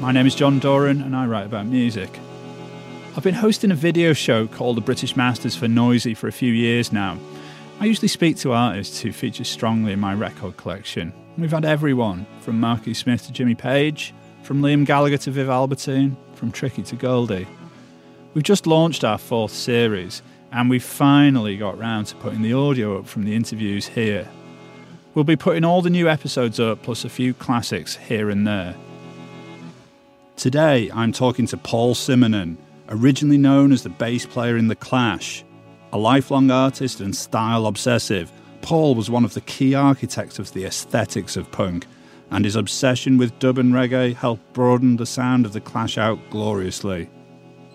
My name is John Doran and I write about music. I've been hosting a video show called The British Masters for Noisey for a few years now. I usually speak to artists who feature strongly in my record collection. We've had everyone from Marky Smith to Jimmy Page, from Liam Gallagher to Viv Albertine, from Tricky to Goldie. We've just launched our fourth series, and we've finally got round to putting the audio up from the interviews here. We'll be putting all the new episodes up, plus a few classics here and there. Today, I'm talking to Paul Simonon, originally known as the bass player in The Clash. A lifelong artist and style obsessive, Paul was one of the key architects of the aesthetics of punk, and his obsession with dub and reggae helped broaden the sound of The Clash out gloriously.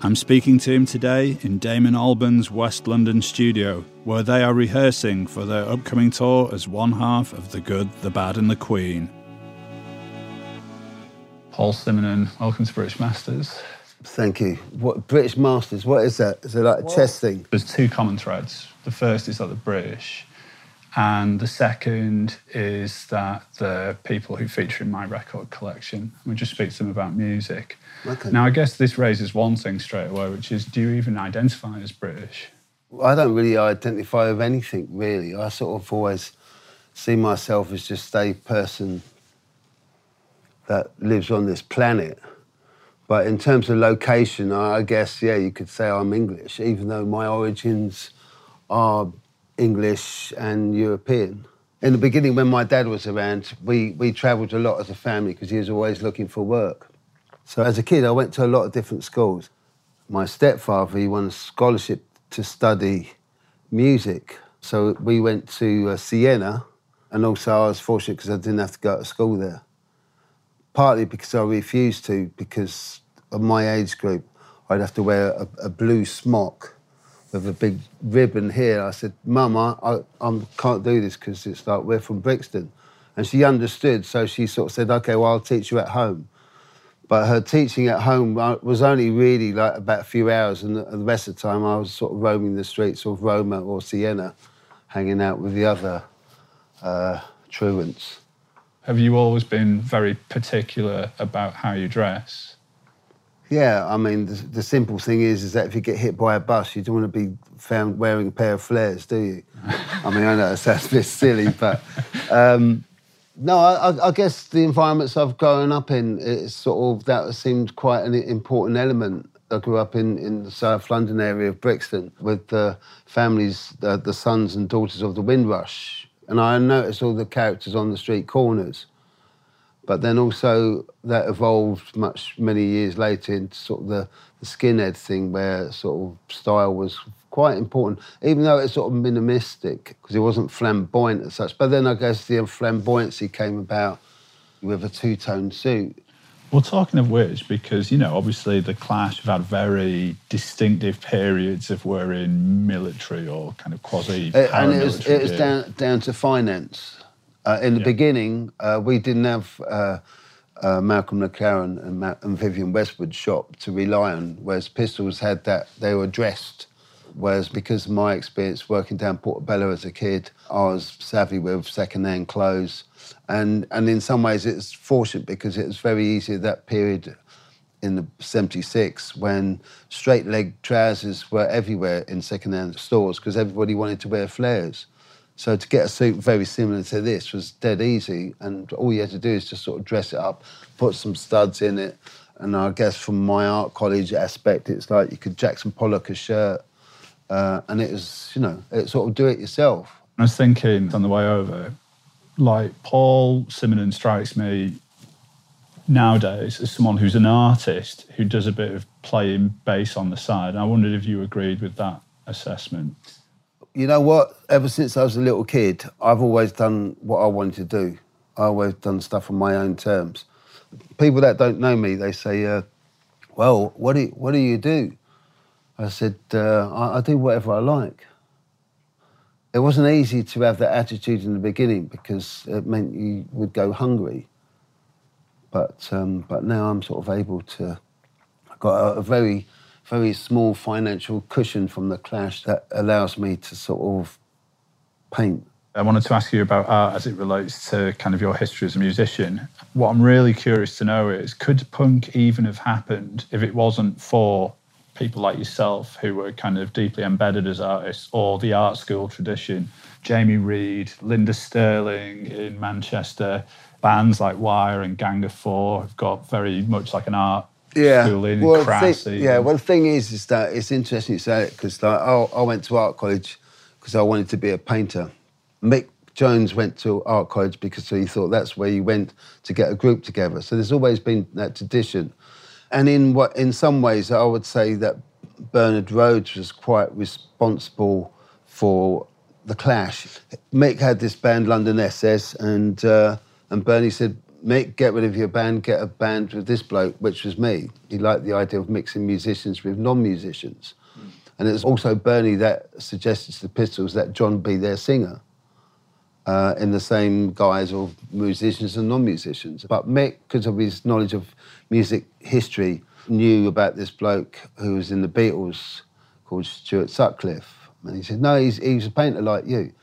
I'm speaking to him today in Damon Albarn's West London studio, where they are rehearsing for their upcoming tour as one half of The Good, the Bad, and the Queen. Paul Simonon, welcome to British Masters. Thank you. What British Masters? What is that? Is it like a chess thing? There's two common threads. The first is that the British, and the second is that the people who feature in my record collection. We just speak to them about music. Okay. Now, I guess this raises one thing straight away, which is do you even identify as British? I don't really identify with anything really. I sort of always see myself as just a person that lives on this planet. But in terms of location, I guess, yeah, you could say I'm English, even though my origins are English and European. In the beginning, when my dad was around, we, we travelled a lot as a family because he was always looking for work. So as a kid, I went to a lot of different schools. My stepfather, he won a scholarship to study music. So we went to uh, Siena, and also I was fortunate because I didn't have to go to school there partly because I refused to, because of my age group, I'd have to wear a, a blue smock with a big ribbon here. I said, Mum, I, I, I can't do this because it's like we're from Brixton. And she understood, so she sort of said, OK, well, I'll teach you at home. But her teaching at home uh, was only really like about a few hours, and the, rest of the time I was sort of roaming the streets of Roma or Siena, hanging out with the other uh, truants. Have you always been very particular about how you dress? Yeah, I mean, the, the, simple thing is, is that if you get hit by a bus, you don't want to be found wearing a pair of flares, do you? I mean, I know it sounds a bit silly, but um, no, I, I, guess the environments I've grown up in, it's sort of that seemed quite an important element. I grew up in, in the South London area of Brixton with the families, the, the sons and daughters of the Windrush, and I noticed all the characters on the street corners. But then also that evolved much many years later into sort of the, the skinhead thing where sort of style was quite important, even though it's sort of minimistic because it wasn't flamboyant as such. But then I guess the flamboyancy came about with a two-tone suit. Well, talking of which, because, you know, obviously the Clash have had very distinctive periods of wearing military or kind of quasi uh, And it was, it was down, down to finance. Uh, in the yeah. beginning, uh, we didn't have uh, uh Malcolm McLaren and, Ma- and Vivienne Westwood shop to rely on, whereas Pistols had that, they were dressed. Whereas because my experience working down Portobello as a kid, I was savvy with second-hand clothes and and in some ways it's fortunate because it was very easy at that period in the 76 when straight leg trousers were everywhere in second-hand stores because everybody wanted to wear flares. So to get a suit very similar to this was dead easy, and all you had to do is just sort of dress it up, put some studs in it, and I guess from my art college aspect, it's like you could Jackson Pollock a shirt, uh, and it was you know it sort of do it yourself. I was thinking on the way over, like Paul Simonon strikes me nowadays as someone who's an artist who does a bit of playing bass on the side. And I wondered if you agreed with that assessment. You know what? Ever since I was a little kid, I've always done what I wanted to do. I always done stuff on my own terms. People that don't know me, they say, uh, "Well, what do you, what do you do?" I said, uh, I, I do whatever I like it wasn't easy to have that attitude in the beginning because it meant you would go hungry. But um, but now I'm sort of able to. I've got a, a, very very small financial cushion from the clash that allows me to sort of paint I wanted to ask you about art as it relates to kind of your history as a musician. What I'm really curious to know is could punk even have happened if it wasn't for people like yourself who were kind of deeply embedded as artists or the art school tradition? Jamie Reid, Linder Sterling in Manchester, bands like Wire and Gang of Four have got very much like an art yeah. schooling, well, crass. thing, yeah. Well, the thing is, is that it's interesting you say it because like, I, I went to art college because I wanted to be a painter. Mick Jones went to art college because he thought that's where you went to get a group together. So there's always been that tradition. And in what, in some ways, I would say that Bernard Rhodes was quite responsible for the Clash. Mick had this band, London SS, and uh, and Bernie said, Mick, get rid of your band, get a band with this bloke, which was me. He liked the idea of mixing musicians with non-musicians. Mm. And it was also Bernie that suggested to the Pistols that John be their singer. Uh, in the same guise of musicians and non-musicians. But Mick, because of his knowledge of music history, knew about this bloke who was in the Beatles called Stuart Sutcliffe. And he said, no, he's, he's a painter like you.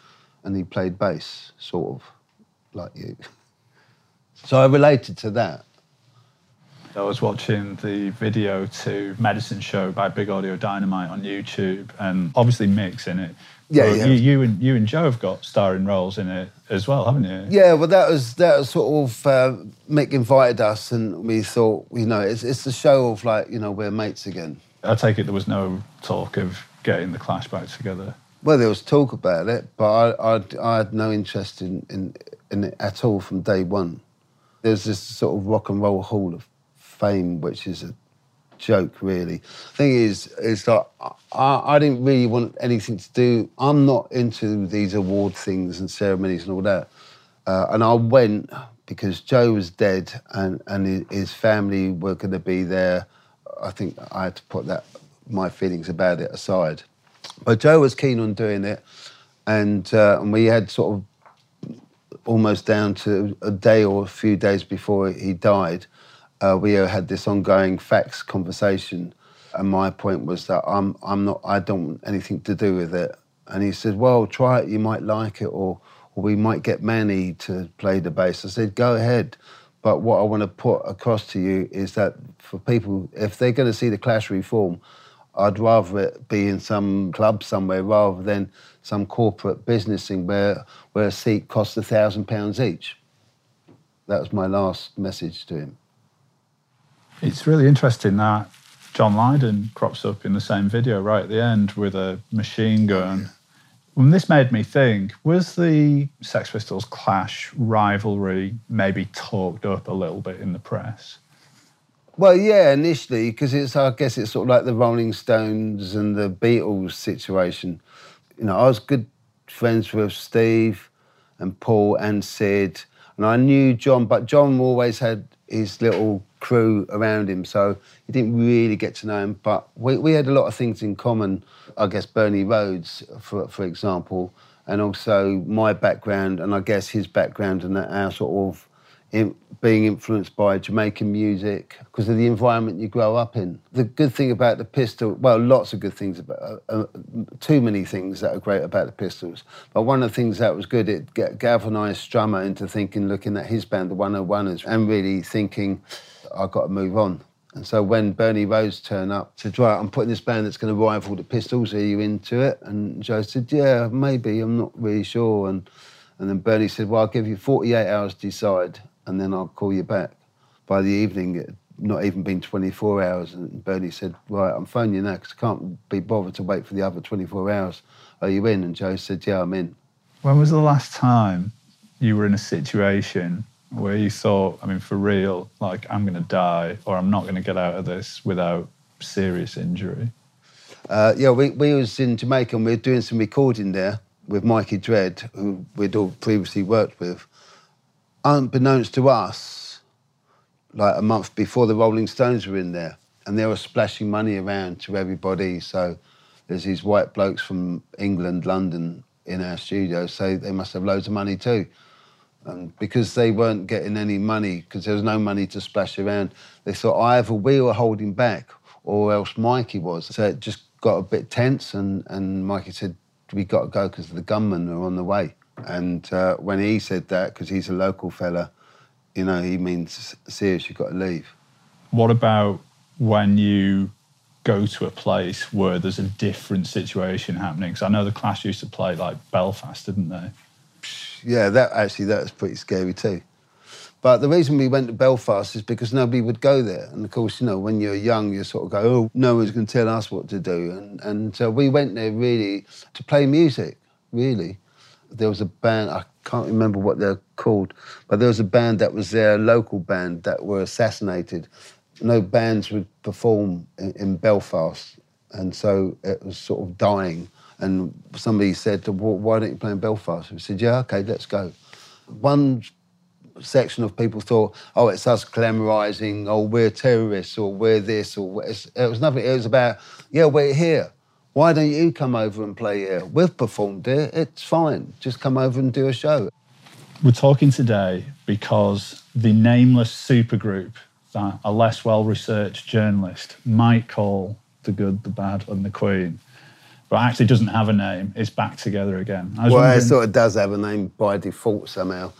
And he played bass, sort of, like you. So I related to that. I was watching the video to Medicine Show by Big Audio Dynamite on YouTube, and obviously Mick's in it. Yeah, yeah. You, you, and you and Joe have got starring roles in it as well, haven't you? Yeah, well, that was that was sort of uh, Mick invited us, and we thought, you know, it's it's the show of like, you know, we're mates again. I take it there was no talk of getting the Clash back together. Well, there was talk about it, but I I, I had no interest in, in in it at all from day one. There's this sort of rock and roll hall of fame, which is a joke, really. Thing is, is that I, I didn't really want anything to do. I'm not into these award things and ceremonies and all that. Uh, and I went because Joe was dead and, and his family were going to be there. I think I had to put that my feelings about it aside. But Joe was keen on doing it, and uh, and we had sort of almost down to a day or a few days before he died, uh, we had this ongoing fax conversation. And my point was that I'm, I'm not, I don't want anything to do with it. And he said, well, try it, you might like it, or, or we might get Manny to play the bass. I said, go ahead. But what I want to put across to you is that for people, if they're going to see the Clash reform, I'd rather it be in some club somewhere rather than some corporate business thing where, where a seat costs a thousand pounds each. That was my last message to him. It's really interesting that John Lydon crops up in the same video right at the end with a machine gun. And this made me think was the Sex Pistols clash rivalry maybe talked up a little bit in the press? Well, yeah, initially, because it's, I guess it's sort of like the Rolling Stones and the Beatles situation. You know, I was good friends with Steve and Paul and Sid, and I knew John, but John always had his little crew around him, so you didn't really get to know him. But we, we had a lot of things in common. I guess Bernie Rhodes, for, for example, and also my background, and I guess his background and our sort of in, being influenced by Jamaican music because of the environment you grow up in. The good thing about the Pistols, well, lots of good things about, uh, uh, too many things that are great about the Pistols. But one of the things that was good, it galvanised Strummer into thinking, looking at his band, the 101ers, and really thinking, I've got to move on. And so when Bernie Rhodes turned up, said, right, I'm putting this band that's going to rival the Pistols. Are you into it? And Joe said, yeah, maybe. I'm not really sure. And and then Bernie said, well, I'll give you 48 hours to decide and then I'll call you back. By the evening, it had not even been 24 hours, and Bernie said, Right, I'm phoning you now because I can't be bothered to wait for the other 24 hours. Are you in? And Joe said, Yeah, I'm in. When was the last time you were in a situation where you thought, I mean, for real, like, I'm going to die or I'm not going to get out of this without serious injury? Uh, yeah, we, we was in Jamaica and we were doing some recording there with Mikey Dread, who we'd all previously worked with unbeknownst to us, like a month before the Rolling Stones were in there, and they were splashing money around to everybody. So there's these white blokes from England, London in our studio, so they must have loads of money too. And because they weren't getting any money, because there was no money to splash around, they thought either we were holding back or else Mikey was. So it just got a bit tense, and, and Mikey said, We got to go because the gunmen are on the way. And uh, when he said that, because he's a local fella, you know, he means serious, you've got to leave. What about when you go to a place where there's a different situation happening? Because I know the Clash used to play like Belfast, didn't they? Yeah, that actually that's pretty scary too. But the reason we went to Belfast is because nobody would go there. And of course, you know, when you're young, you sort of go, oh, no one's going to tell us what to do. And, and uh, we went there really to play music, really. There was a band, I can't remember what they're called, but there was a band that was there, a local band that were assassinated. No bands would perform in, in Belfast. And so it was sort of dying. And somebody said, well, why don't you play in Belfast? We said, yeah, okay, let's go. One section of people thought, oh, it's us glamorising, oh, we're terrorists, or we're this, or it was nothing. It was about, yeah, we're here. Why don't you come over and play here? We've performed here. It's fine. Just come over and do a show. We're talking today because the nameless supergroup that a less well researched journalist might call the good, the bad, and the queen, but actually doesn't have a name, is back together again. I well, it sort of does have a name by default somehow.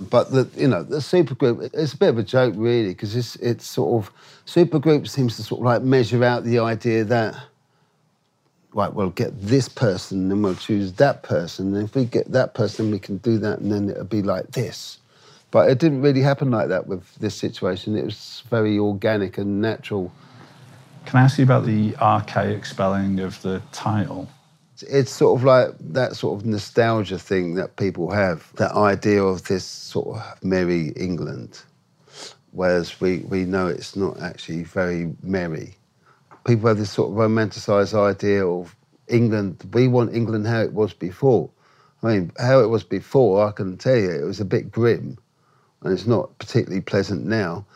But the you know the supergroup it's a bit of a joke really because it's it's sort of supergroup seems to sort of like measure out the idea that right we'll get this person and we'll choose that person and if we get that person we can do that and then it'll be like this. But it didn't really happen like that with this situation. It was very organic and natural. Can I ask you about the archaic spelling of the title? It's sort of like that sort of nostalgia thing that people have, that idea of this sort of merry England, whereas we, we know it's not actually very merry. People have this sort of romanticised idea of England. We want England how it was before. I mean, how it was before, I can tell you, it was a bit grim, and it's not particularly pleasant now.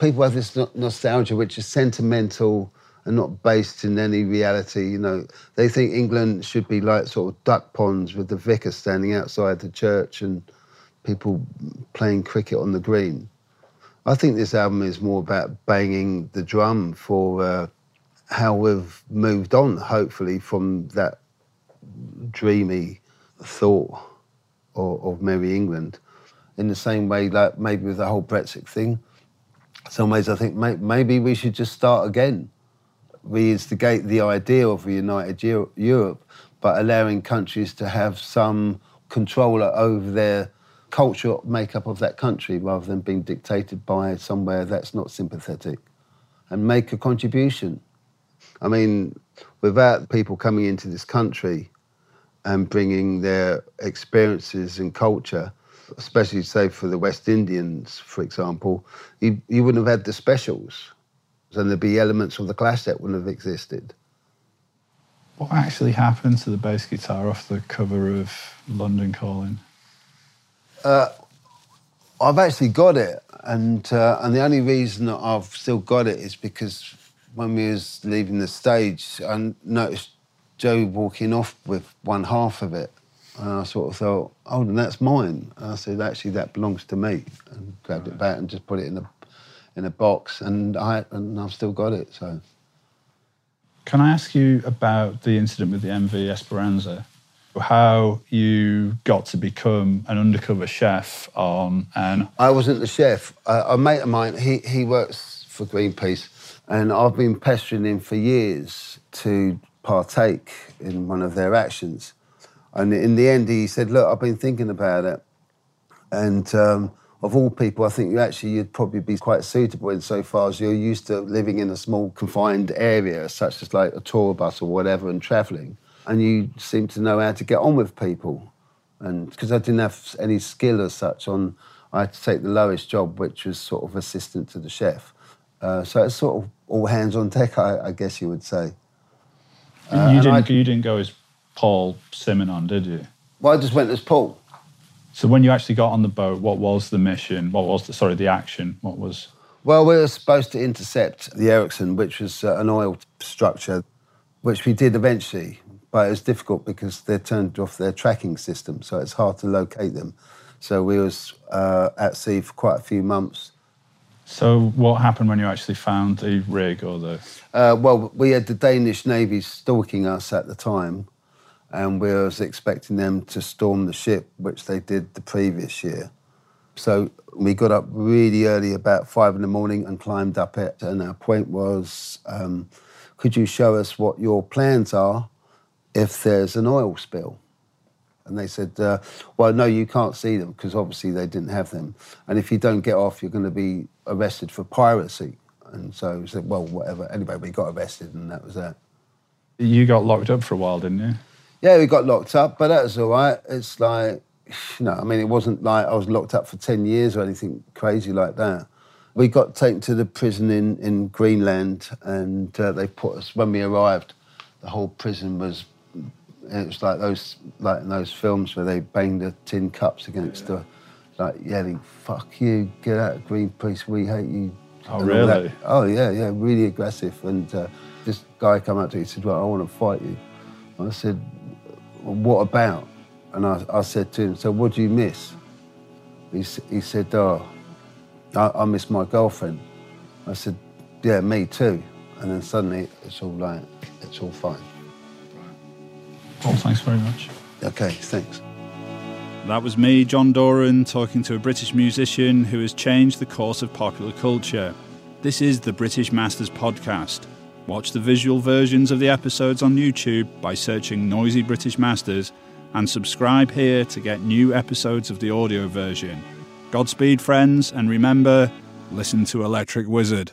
People have this nostalgia, which is sentimental and not based in any reality. You know, they think England should be like sort of duck ponds with the vicar standing outside the church and people playing cricket on the green. I think this album is more about banging the drum for uh, how we've moved on, hopefully, from that dreamy thought of, of Merry England. In the same way, like maybe with the whole Brexit thing, some ways I think may, maybe we should just start again reinstigate the idea of a united Europe, but allowing countries to have some control over their cultural makeup of that country rather than being dictated by somewhere that's not sympathetic and make a contribution. I mean, without people coming into this country and bringing their experiences and culture, especially say for the West Indians, for example, you, you wouldn't have had the specials and there'd be elements of the clash that wouldn't have existed. What actually happened to the bass guitar off the cover of London Calling? Uh, I've actually got it, and uh, and the only reason that I've still got it is because when we was leaving the stage, I noticed Joe walking off with one half of it, and I sort of thought, "Oh, then that's mine." And I said, "Actually, that belongs to me," and grabbed right. it back and just put it in the in a box, and I and I've still got it. So, can I ask you about the incident with the MV Esperanza? How you got to become an undercover chef on and I wasn't the chef. Uh, a mate of mine, he he works for Greenpeace, and I've been pestering him for years to partake in one of their actions. And in the end, he said, "Look, I've been thinking about it, and." Um, of all people, I think you actually you'd probably be quite suitable in so far as you're used to living in a small confined area, such as like a tour bus or whatever, and travelling, and you seem to know how to get on with people. And because I didn't have any skill as such, on I had to take the lowest job, which was sort of assistant to the chef. Uh, so it's sort of all hands on deck, I, I guess you would say. Uh, you, didn't, you didn't go as Paul Simonon, did you? Well, I just went as Paul. So when you actually got on the boat, what was the mission? What was the sorry the action? What was? Well, we were supposed to intercept the Ericsson, which was uh, an oil structure, which we did eventually, but it was difficult because they turned off their tracking system, so it's hard to locate them. So we was uh, at sea for quite a few months. So what happened when you actually found the rig or the? Uh, well, we had the Danish Navy stalking us at the time, and we was expecting them to storm the ship, which they did the previous year. So we got up really early, about five in the morning, and climbed up it. And our point was, um, could you show us what your plans are if there's an oil spill? And they said, uh, well, no, you can't see them because obviously they didn't have them. And if you don't get off, you're going to be arrested for piracy. And so we said, well, whatever. Anyway, we got arrested and that was that. You got locked up for a while, didn't you? Yeah, we got locked up, but that was all right. It's like, you know, I mean, it wasn't like I was locked up for 10 years or anything crazy like that. We got taken to the prison in, in Greenland and uh, they put us, when we arrived, the whole prison was, it was like those, like in those films where they bang the tin cups against the, like yelling, fuck you, get out of Greenpeace, we hate you. Oh, really? Oh, yeah, yeah, really aggressive. And uh, this guy come up to me and said, well, I want to fight you. I said, well, what about? And I, I said to him, so what do you miss? He, he said, oh, I, I miss my girlfriend. I said, yeah, me too. And then suddenly it's all like, it's all fine. Paul, thanks very much. Okay, thanks. That was me, John Doran, talking to a British musician who has changed the course of popular culture. This is the British Masters podcast. Watch the visual versions of the episodes on YouTube by searching Noisey British Masters and subscribe here to get new episodes of the audio version. Godspeed, friends, and remember listen to Electric Wizard.